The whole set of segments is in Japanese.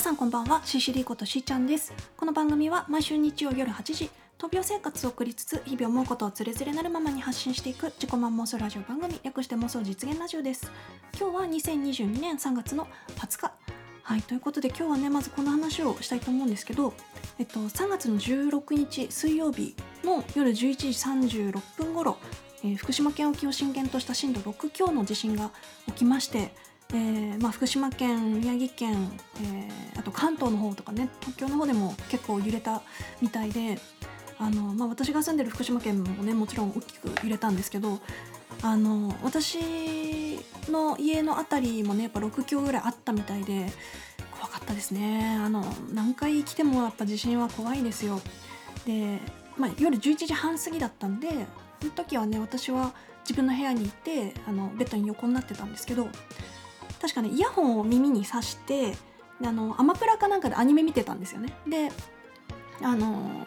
皆さんこんばんは。CCD ことしーちゃんです。この番組は毎週日曜夜8時闘病生活を送りつつ日々思うことをつれづれなるままに発信していく自己満妄想ラジオ番組略して妄想実現ラジオです。今日は2022年3月の20日。はいということで今日はねまずこの話をしたいと思うんですけどえっと3月の16日水曜日の夜11時36分頃、えー福島県沖を震源とした震度6強の地震が起きましてえーまあ、福島県宮城県、えーあと関東の方とかね東京の方でも結構揺れたみたいであの、まあ、私が住んでる福島県もねもちろん大きく揺れたんですけどあの私の家の辺りもねやっぱ6強ぐらいあったみたいで怖かったですね。あの何回来てもやっぱ地震は怖いですよ。で、まあ、夜11時半過ぎだったんでその時はね私は自分の部屋にいてあのベッドに横になってたんですけど確かねイヤホンを耳に挿してあのアマプラかなんかでアニメ見てたんですよね。であの、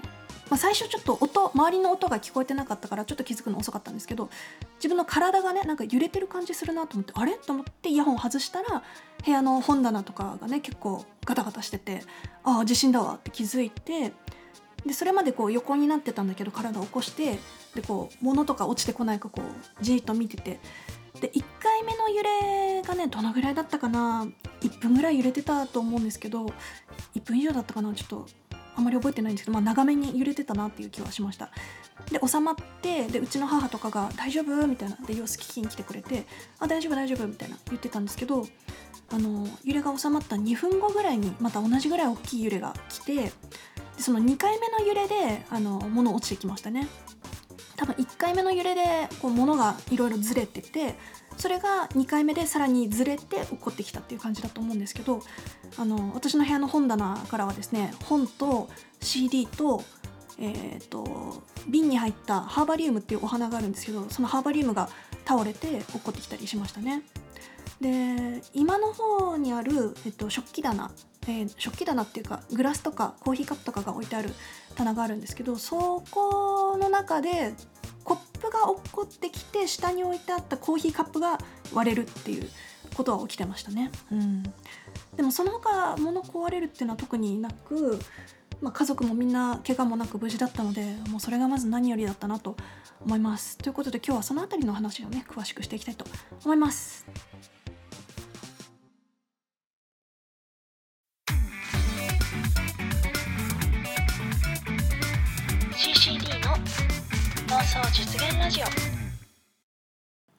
まあ、最初ちょっと音周りの音が聞こえてなかったからちょっと気づくの遅かったんですけど自分の体がねなんか揺れてる感じするなと思ってあれ？と思ってイヤホン外したら部屋の本棚とかがね結構ガタガタしててああ地震だわって気づいてでそれまでこう横になってたんだけど体を起こしてでこう物とか落ちてこないかこうじーっと見ててで1回目の揺れがねどのぐらいだったかな1分ぐらい揺れてたと思うんですけど1分以上だったかなちょっとあんまり覚えてないんですけど、まあ、長めに揺れてたなっていう気はしました。で収まってでうちの母とかが「大丈夫?」みたいな。で様子聞きに来てくれて「あ大丈夫大丈夫」みたいな言ってたんですけどあの揺れが収まった2分後ぐらいにまた同じぐらい大きい揺れが来てでその2回目の揺れであの物落ちてきましたね。多分1回目の揺れでこう物がいろいろずれててそれが2回目でさらにずれて起こってきたっていう感じだと思うんですけどあの私の部屋の本棚からはですね本と CD と,、えー、と瓶に入ったハーバリウムっていうお花があるんですけどそのハーバリウムが倒れて落っこってきたりしましたね。で今の方にある、えっと、食器棚、えー食器棚っていうかグラスとかコーヒーカップとかが置いてある棚があるんですけどそこの中でコップが落っこってきて下に置いてあったコーヒーカップが割れるっていうことは起きてましたね。うん、でもその他物壊れるっていうのは特になく、まあ、家族もみんな怪我もなく無事だったのでもうそれがまず何よりだったなと思います。ということで今日はその辺りの話をね詳しくしていきたいと思います。想実現ラジオ。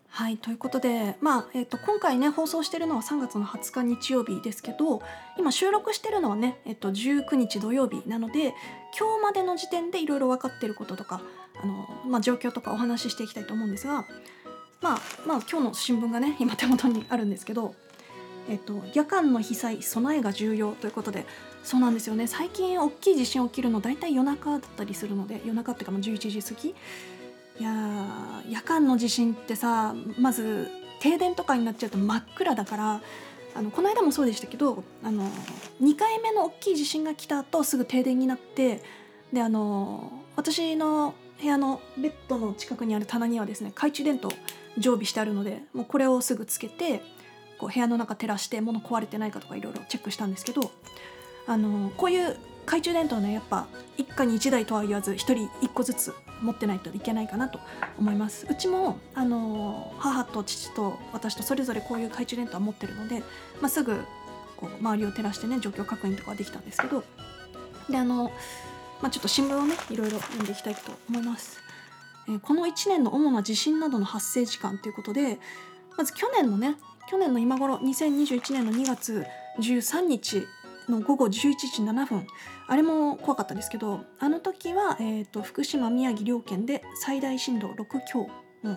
はいということで、まあえっと今回ね放送してるのは3月の20日日曜日ですけど今収録してるのはね、えっと19日土曜日なので今日までの時点でいろいろ分かってることとかあの、まあ、状況とかお話ししていきたいと思うんですが、まあ、まあ今日の新聞がね今手元にあるんですけど、えっと、夜間の被災備えが重要ということでそうなんですよね。最近大きい地震起きるの大体夜中だったりするので夜中っていうかまあ11時過ぎいや夜間の地震ってさまず停電とかになっちゃうと真っ暗だからあのこの間もそうでしたけどあの2回目の大きい地震が来た後すぐ停電になってであの私の部屋のベッドの近くにある棚にはですね懐中電灯常備してあるのでもうこれをすぐつけてこう部屋の中照らして物壊れてないかとかいろいろチェックしたんですけどあのこういう懐中電灯ねやっぱ一家に一台とは言わず一人一個ずつ持ってないといけないかなと思います。うちもあの母と父と私とそれぞれこういう懐中電灯は持ってるので、まあ、すぐこう周りを照らしてね状況確認とかはできたんですけど。であの、まあ、ちょっと新聞をねいろいろ読んでいきたいと思います、えーこの1年の主な地震などの発生時間ということでまず去年のね去年の今頃2021年の2月13日の午後11時7分。あれも怖かったですけどあの時は、えー、と福島宮城両県で最大震度6強、うん、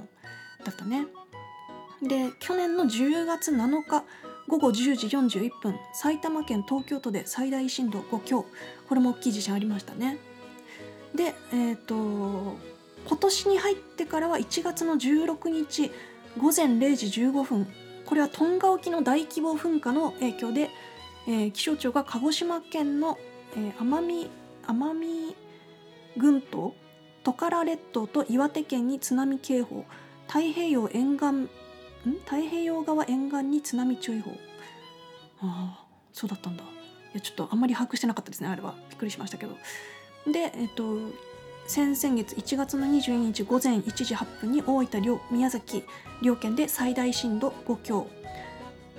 だったね。で去年の10月7日午後10時41分埼玉県東京都で最大震度5強これも大きい地震ありましたね。でえっ、と今年に入ってからは1月の16日午前0時15分これはトンガ沖の大規模噴火の影響で、えー気象庁が鹿児島県の、えー奄美奄美群島トカラ列島と岩手県に津波警報太平洋沿岸ん？太平洋側沿岸に津波注意報。ああそうだったんだ。いやちょっとあんまり把握してなかったですねあれは。びっくりしましたけど。でえっと先々月1月の22日午前1時8分に大分両宮崎両県で最大震度5強。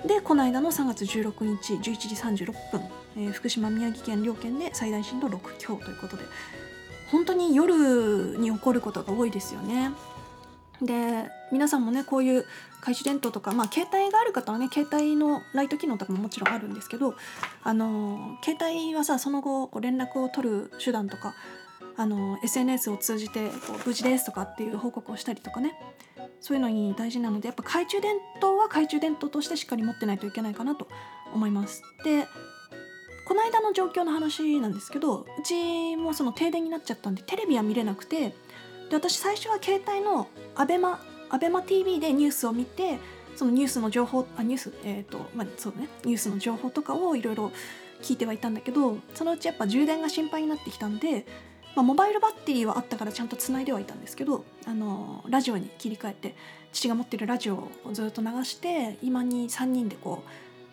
でこの間の3月16日11時36分、えー福島宮城県両県で最大震度6強ということで本当に夜に起こることが多いですよね。で皆さんもねこういう懐中電灯とか、まあ、携帯がある方はね携帯のライト機能とかももちろんあるんですけどあの携帯はさその後連絡を取る手段とかあの SNS を通じてこう無事ですとかっていう報告をしたりとかねそういうのに大事なのでやっぱ懐中電灯は懐中電灯としてしっかり持ってないといけないかなと思います。でこの間の状況の話なんですけどうちもその停電になっちゃったんでテレビは見れなくてで私最初は携帯のアベマアベマ t v でニュースを見てそのニュースの情報あニュースえっ、とまあそうねニュースの情報とかをいろいろ聞いてはいたんだけどそのうちやっぱ充電が心配になってきたんで、まあ、モバイルバッテリーはあったからちゃんとつないではいたんですけどあのラジオに切り替えて父が持ってるラジオをずっと流して今に3人でこ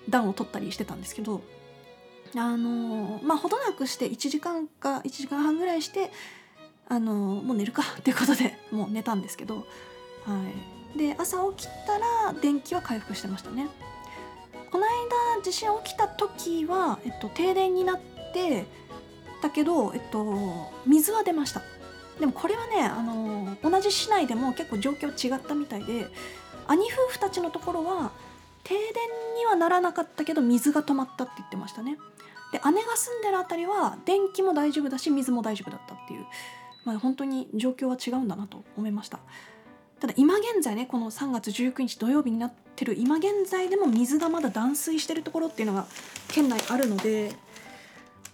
う暖を取ったりしてたんですけどあのまあほどなくして1時間か1時間半ぐらいしてあのもう寝るか っていうことでもう寝たんですけど、はい、で朝起きたら電気は回復してましたね。この間地震起きた時は、えっと、停電になってだけど、えっと、水は出ました。でもこれはねあの同じ市内でも結構状況違ったみたいで兄夫婦たちのところは停電にはならなかったけど水が止まったって言ってましたね。で姉が住んでるあたりは電気も大丈夫だし水も大丈夫だったっていう、まあ、本当に状況は違うんだなと思いました。ただ今現在ねこの3月19日土曜日になってる今現在でも水がまだ断水してるところっていうのが県内あるので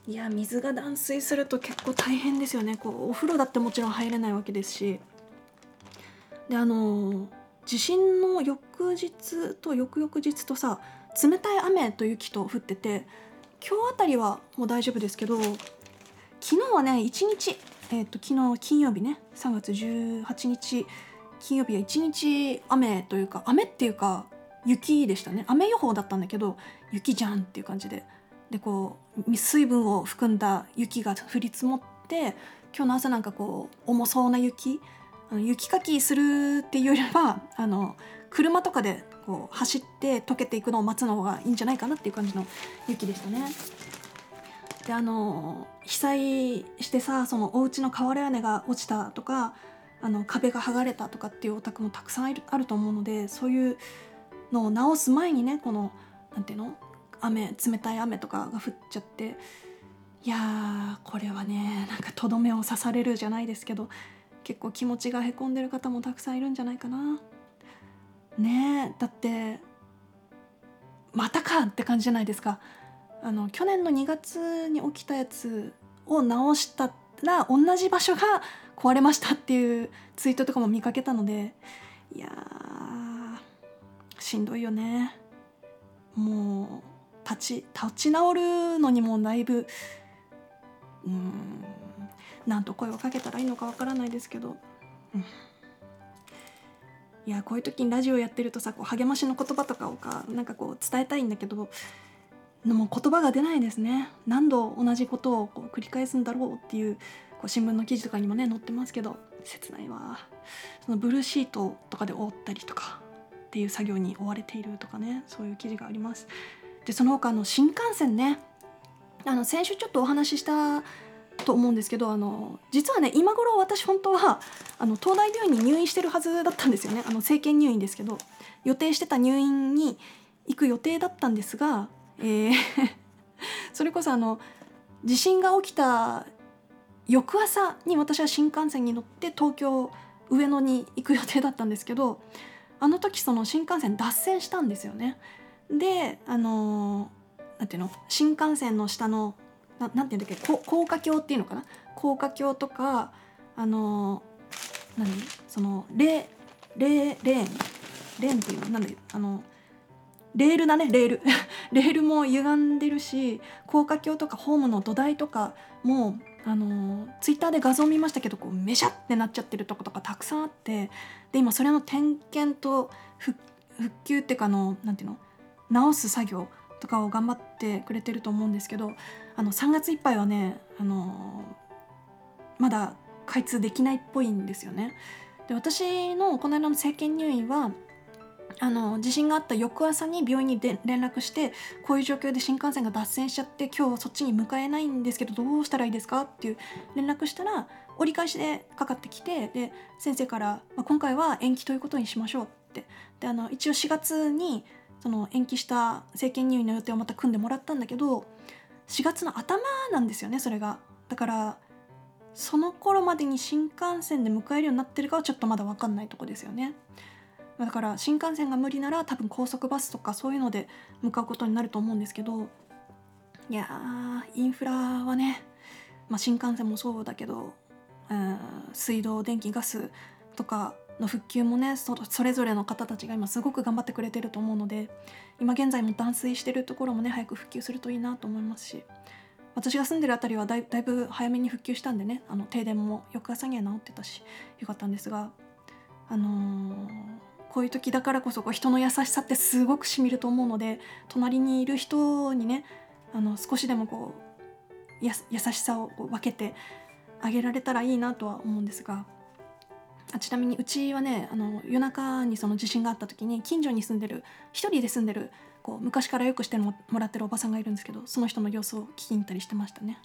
いや水が断水すると結構大変ですよね。こうお風呂だってもちろん入れないわけですし。であの地震の翌日と翌々日とさ冷たい雨と雪と降ってて今日あたりはもう大丈夫ですけど昨日はね一日、えー、と昨日金曜日ね3月18日金曜日は一日雨というか雨っていうか雪でしたね。雨予報だったんだけど雪じゃんっていう感じで。でこう水分を含んだ雪が降り積もって今日の朝なんかこう重そうな雪あの雪かきするっていうよりはあの車とかでこう走って溶けていくのを待つの方がいいんじゃないかなっていう感じの雪でしたね。であの被災してさそのお家の瓦屋根が落ちたとかあの壁が剥がれたとかっていうお宅もたくさんあると思うのでそういうのを直す前にねこのなんていうの雨冷たい雨とかが降っちゃっていやーこれはねなんかとどめを刺されるじゃないですけど結構気持ちがへこんでる方もたくさんいるんじゃないかな。ねえだってまたかって感じじゃないですか。あの去年の2月に起きたやつを直したら同じ場所が壊れましたっていうツイートとかも見かけたのでいやーしんどいよねもう立ち立ち直るのにもだいぶうんなんと声をかけたらいいのかわからないですけど、うん。いやこういう時にラジオやってるとさこう励ましの言葉とかをかなんかこう伝えたいんだけどでも言葉が出ないですね。何度同じことをこう繰り返すんだろうっていうこう新聞の記事とかにもね載ってますけど切ないわ。そのブルーシートとかで覆ったりとかっていう作業に追われているとかねそういう記事があります。でその他の新幹線ねあの先週ちょっとお話ししたと思うんですけどあの実はね今頃私本当はあの東大病院に入院してるはずだったんですよねあの政権入院ですけど予定してた入院に行く予定だったんですが、えー それこそあの地震が起きた翌朝に私は新幹線に乗って東京上野に行く予定だったんですけどあの時その新幹線脱線したんですよね。であのなんていうの？新幹線の下のななんていうんだっけ？高架橋っていうのかな？高架橋とかあの何？そのレレレーン？レーンっていうの？なんであのレールだねレール。レールも歪んでるし高架橋とかホームの土台とかもあのツイッターで画像見ましたけどこうめしゃってなっちゃってるとことかたくさんあってで今それの点検と復復旧っていうかのなんていうの？直す作業とかを頑張ってくれてると思うんですけどあの3月いっぱいはねあのまだ開通できないっぽいんですよね。で私のこの間の政権入院はあの地震があった翌朝に病院にで連絡してこういう状況で新幹線が脱線しちゃって今日そっちに向かえないんですけどどうしたらいいですかっていう連絡したら折り返しでかかってきてで先生から、まあ、今回は延期ということにしましょうってであの一応4月にその延期した政権入院の予定をまた組んでもらったんだけど4月の頭なんですよねそれが。だからその頃までに新幹線で迎えるようになってるかはちょっとまだ分かんないとこですよね。だから新幹線が無理なら多分高速バスとかそういうので向かうことになると思うんですけどいやインフラはね、まあ、新幹線もそうだけど、うん、水道電気ガスとかの復旧もねそれぞれの方たちが今すごく頑張ってくれてると思うので今現在も断水してるところもね早く復旧するといいなと思いますし私が住んでる辺りはだいぶ早めに復旧したんでねあの停電も翌朝には治ってたしよかったんですがあのー、こういう時だからこそこう人の優しさってすごくしみると思うので隣にいる人にねあの少しでもこう優しさを分けてあげられたらいいなとは思うんですがあちなみにうちはねあの夜中にその地震があった時に近所に住んでる一人で住んでるこう昔からよくしてもらってるおばさんがいるんですけどその人の様子を聞きに行ったりしてましたね。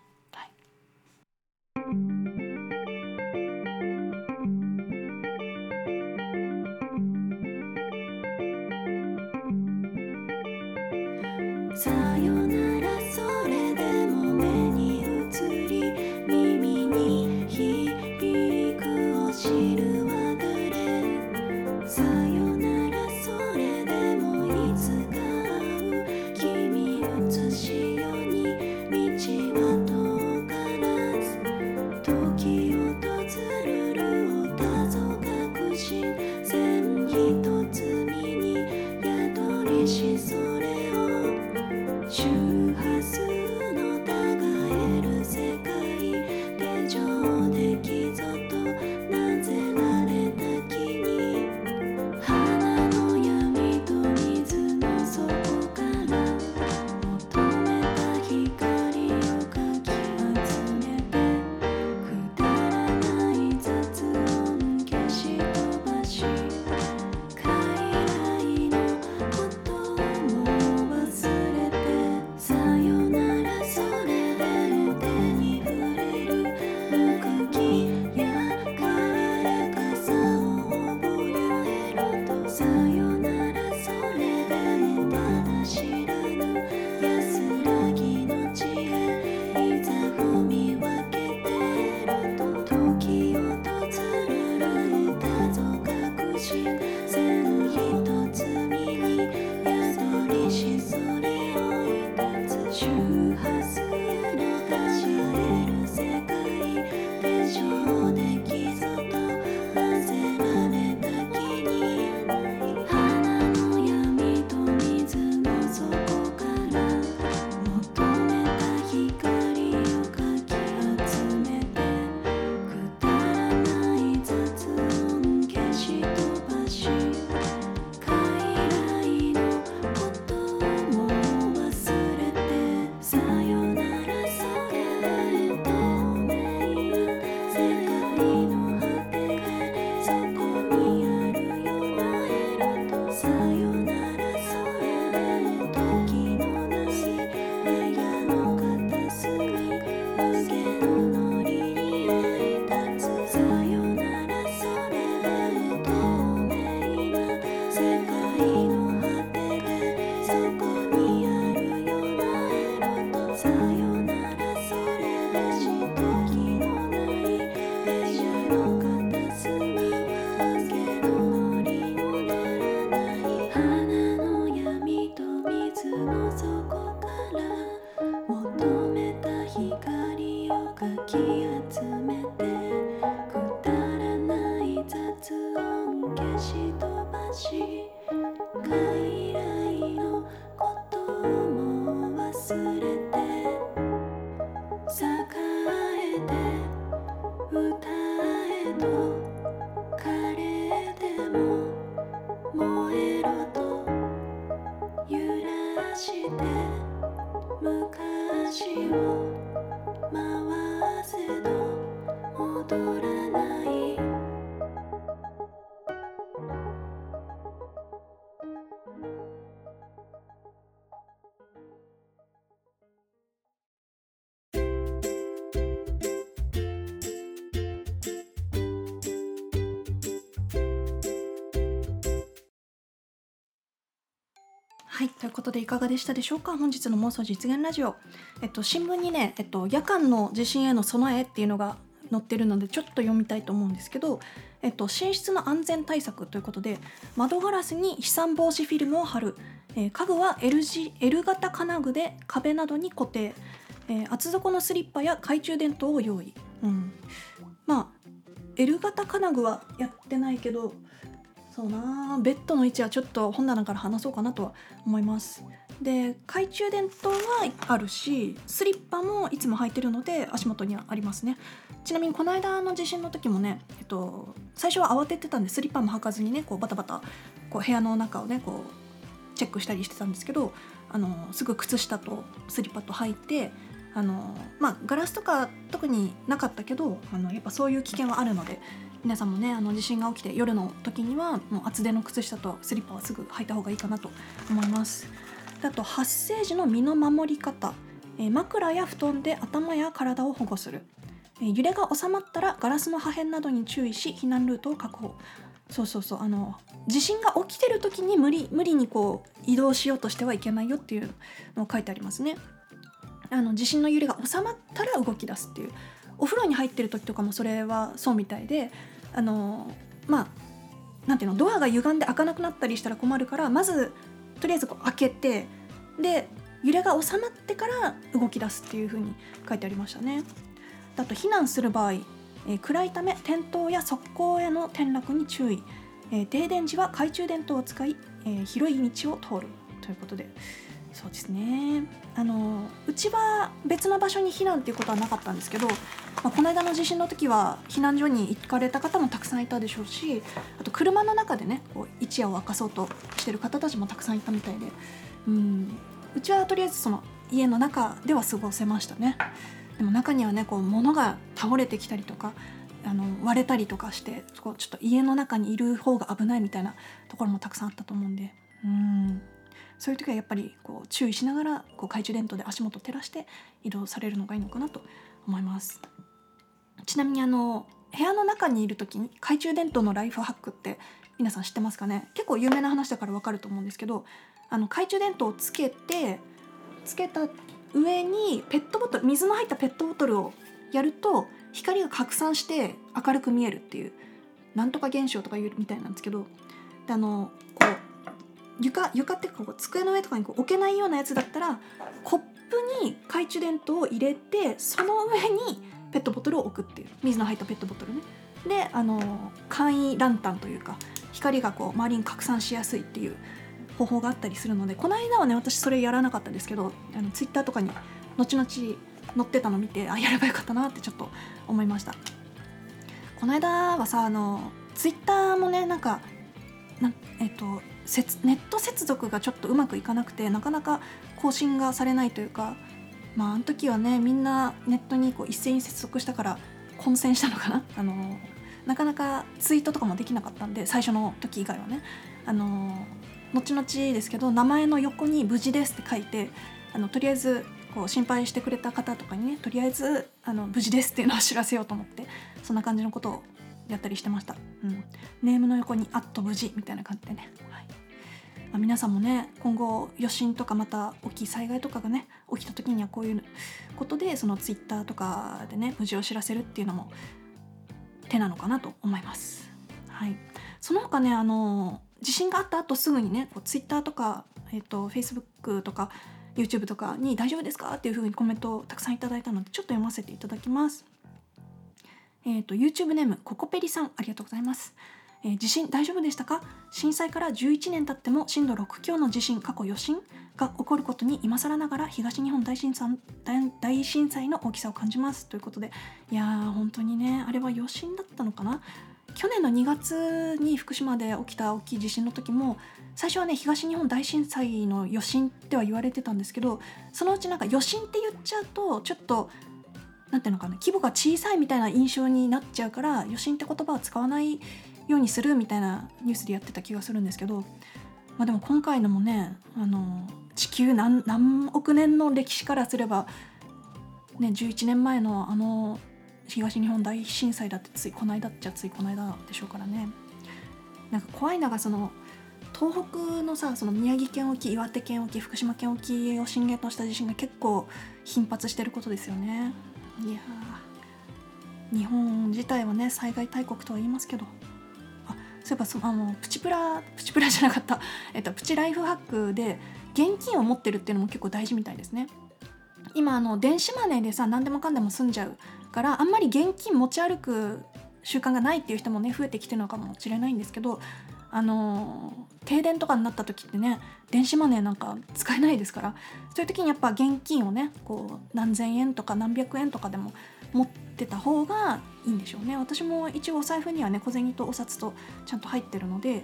はい、ということでいかがでしたでしょうか？本日の妄想実現ラジオ。えっと、新聞にね、えっと、夜間の地震への備えっていうのが載ってるのでちょっと読みたいと思うんですけど、えっと、寝室の安全対策ということで窓ガラスに飛散防止フィルムを貼る、えー家具は L, 字 L 型金具で壁などに固定、えー厚底のスリッパや懐中電灯を用意、うん、まあ L 型金具はやってないけどそうなベッドの位置はちょっと本棚から話そうかなとは思います。で懐中電灯はあるしスリッパもいつも履いてるので足元にはありますね。ちなみにこの間の地震の時もね、えっと、最初は慌ててたんでスリッパも履かずにねこうバタバタこう部屋の中をねこうチェックしたりしてたんですけどあのすぐ靴下とスリッパと履いてあのまあガラスとか特になかったけどあのやっぱそういう危険はあるので皆さんもねあの地震が起きて夜の時にはもう厚手の靴下とスリッパはすぐ履いた方がいいかなと思います。あと発生時の身の守り方、えー枕や布団で頭や体を保護する、えー揺れが収まったらガラスの破片などに注意し避難ルートを確保そうそうそうあの地震が起きてる時に無理無理にこう移動しようとしてはいけないよっていうのを書いてありますね。あの地震の揺れが収まったら動き出すっていうお風呂に入ってる時とかもそれはそうみたいであのまあなんていうのドアが歪んで開かなくなったりしたら困るからまずとりあえずこう開けてで揺れが収まってから動き出すっていう風に書いてありましたね。あと避難する場合、えー暗いため転倒や側溝への転落に注意、えー停電時は懐中電灯を使い、えー広い道を通るということでそうですね。あのうちは別の場所に避難っていうことはなかったんですけど、まあ、この間の地震の時は避難所に行かれた方もたくさんいたでしょうしあと車の中でねこう一夜を明かそうとしてる方たちもたくさんいたみたいでうん。うちはとりあえずその家の中では過ごせましたね。でも中にはねこう物が倒れてきたりとかあの割れたりとかしてこうちょっと家の中にいる方が危ないみたいなところもたくさんあったと思うんでうん。そういう時はやっぱりこう注意しながらこう懐中電灯で足元を照らして移動されるのがいいのかなと思います。ちなみにあの部屋の中にいる時に懐中電灯のライフハックって皆さん知ってますかね？結構有名な話だからわかると思うんですけどあの懐中電灯をつけてつけた上にペットボトル水の入ったペットボトルをやると光が拡散して明るく見えるっていうなんとか現象とかいうみたいなんですけどであのこう床床ってかこう机の上とかにこう置けないようなやつだったらコップに懐中電灯を入れてその上にペットボトルを置くっていう。水の入ったペットボトルね。であの簡易ランタンというか光がこう周りに拡散しやすいっていう方法があったりするのでこの間はね私それやらなかったんですけどあのツイッターとかに後々載ってたの見てあやればよかったなってちょっと思いました。この間はさあのツイッターもねなんかなえっとネット接続がちょっとうまくいかなくてなかなか更新がされないというかまああの時はねみんなネットにこう一斉に接続したから混戦したのかな？あのなかなかツイートとかもできなかったんで最初の時以外はね。あの後々ですけど名前の横に「無事です」って書いてあのとりあえずこう心配してくれた方とかにねとりあえずあの無事ですっていうのを知らせようと思ってそんな感じのことをやったりしてました、うん、ネームの横に「あっと無事」みたいな感じでね、あ、皆さんもね今後余震とかまた大きい災害とかがね起きた時にはこういうことでそのツイッターとかでね無事を知らせるっていうのも手なのかなと思います。はい、その他ねあの地震があった後すぐにねこうツイッターとか、えっと、Facebook とか YouTube とかに「大丈夫ですか?」っていうふうにコメントをたくさんいただいたのでちょっと読ませていただきます。えっと YouTube ネームココペリさんありがとうございます。えー地震大丈夫でしたか？震災から11年経っても震度6強の地震過去余震が起こることに今更ながら東日本大震災大震災の大きさを感じます。ということでいやー本当にねあれは余震だったのかな？去年の2月に福島で起きた大きい地震の時も最初はね東日本大震災の余震っては言われてたんですけどそのうちなんか余震って言っちゃうとちょっと何ていうのかな規模が小さいみたいな印象になっちゃうから余震って言葉を使わないようにするみたいなニュースでやってた気がするんですけど、まあ、でも今回のもねあの地球何何億年の歴史からすれば、ね、11年前のあの東日本大震災だってついこの間っちゃついこの間でしょうからね。なんか怖いのがその東北のさその宮城県沖岩手県沖福島県沖を震源とした地震が結構頻発してることですよね。いや日本自体はね災害大国とは言いますけど。そういえばそあのプチプラプチプラじゃなかった、えっと、プチライフハックで現金を持ってるっていうのも結構大事みたいですね。今あの電子マネーでさ何でもかんでも済んじゃうからあんまり現金持ち歩く習慣がないっていう人もね増えてきてるのかもしれないんですけどあの停電とかになった時ってね電子マネーなんか使えないですからそういう時にやっぱ現金をねこう何千円とか何百円とかでも持ってた方がいいんでしょうね私も一応お財布にはね小銭とお札とちゃんと入ってるので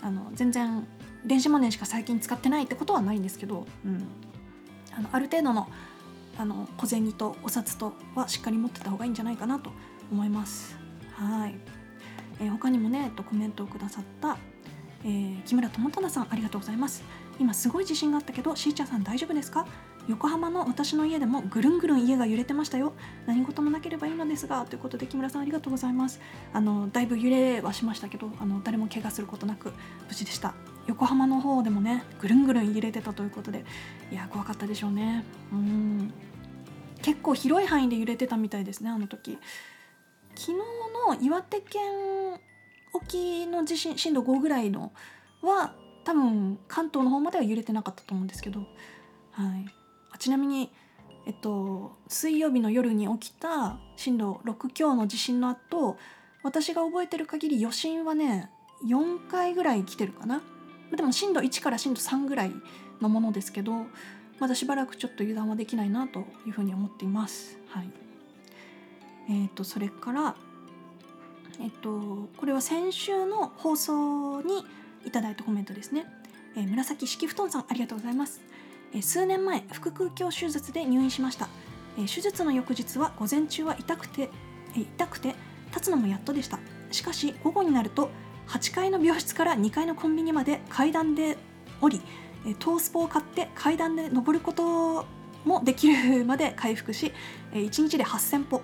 あの全然電子マネーしか最近使ってないってことはないんですけど、うん、あのある程度のあの小銭とお札とはしっかり持ってた方がいいんじゃないかなと思います。はい、えー、他にもね、えっと、コメントをくださった、えー、木村智忠さんありがとうございます。今すごい地震があったけどしーちゃんさん大丈夫ですか？横浜の私の家でもぐるんぐるん家が揺れてましたよ。何事もなければいいのですがということで木村さんありがとうございます。あのだいぶ揺れはしましたけどあの誰も怪我することなく無事でした。横浜の方でもねぐるんぐるん揺れてたということでいや怖かったでしょうね。うん。結構広い範囲で揺れてたみたいですねあの時。昨日の岩手県沖の地震震度5ぐらいのは多分関東の方までは揺れてなかったと思うんですけど、はい、ちなみに、えっと、水曜日の夜に起きた震度6強の地震の後私が覚えてる限り余震はね4回ぐらい来てるかなでも震度1から震度3ぐらいのものですけどまだしばらくちょっと油断はできないなというふうに思っています。はいえーと、それから、えっ、と、これは先週の放送にいただいたコメントですね。えー、紫式布団さんありがとうございます。数年前腹腔鏡手術で入院しました。手術の翌日は午前中は痛くて、痛くて立つのもやっとでした。しかし午後になると8階の病室から2階のコンビニまで階段で降りトースポを買って階段で登ることもできるまで回復し1日で8000歩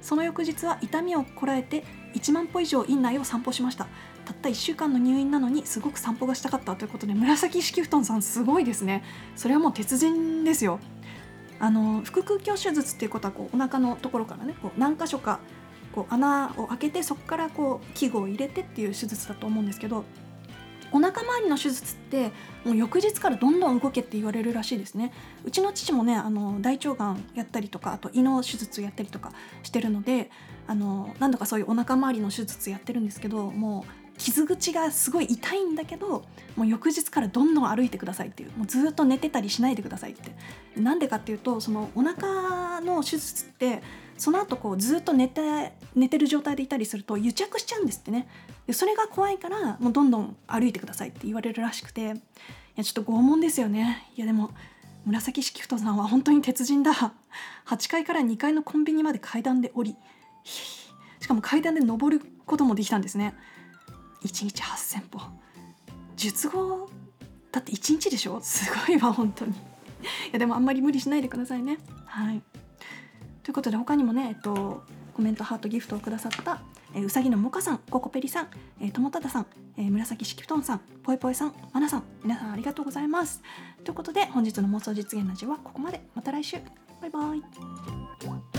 その翌日は痛みをこらえて1万歩以上院内を散歩しました。たった1週間の入院なのにすごく散歩がしたかったということで紫式布団さんすごいですね。それはもう鉄人ですよ。あの腹腔鏡手術っていうことはこうお腹のところからねこう何箇所かこう穴を開けてそこからこう器具を入れてっていう手術だと思うんですけどお腹周りの手術ってもう翌日からどんどん動けって言われるらしいですね。うちの父もねあの大腸がんやったりとかあと胃の手術やったりとかしてるのであの何度かそういうお腹周りの手術やってるんですけどもう傷口がすごい痛いんだけどもう翌日からどんどん歩いてくださいっていう。もうずっと寝てたりしないでくださいって。なんでかっていうとそのお腹の手術ってその後こうずっと寝て寝てる状態でいたりすると癒着しちゃうんですってね。でそれが怖いからもうどんどん歩いてくださいって言われるらしくて。いやちょっと拷問ですよね。いやでも紫式太さんは本当に鉄人だ。8階から2階のコンビニまで階段で降り。しかも階段で登ることもできたんですね。1日8,000歩。術後だって1日でしょ？すごいわ本当に。いやでもあんまり無理しないでくださいね。はい。ということで他にもねえっとコメントハートギフトをくださったえ、うさぎのもかさん、ココペリさん、えー、ともたださん、えー、紫式布団さん、ぽいぽいさん、まなさん、皆さんありがとうございます。ということで、本日の妄想実現ラジオはここまで。また来週。バイバイ。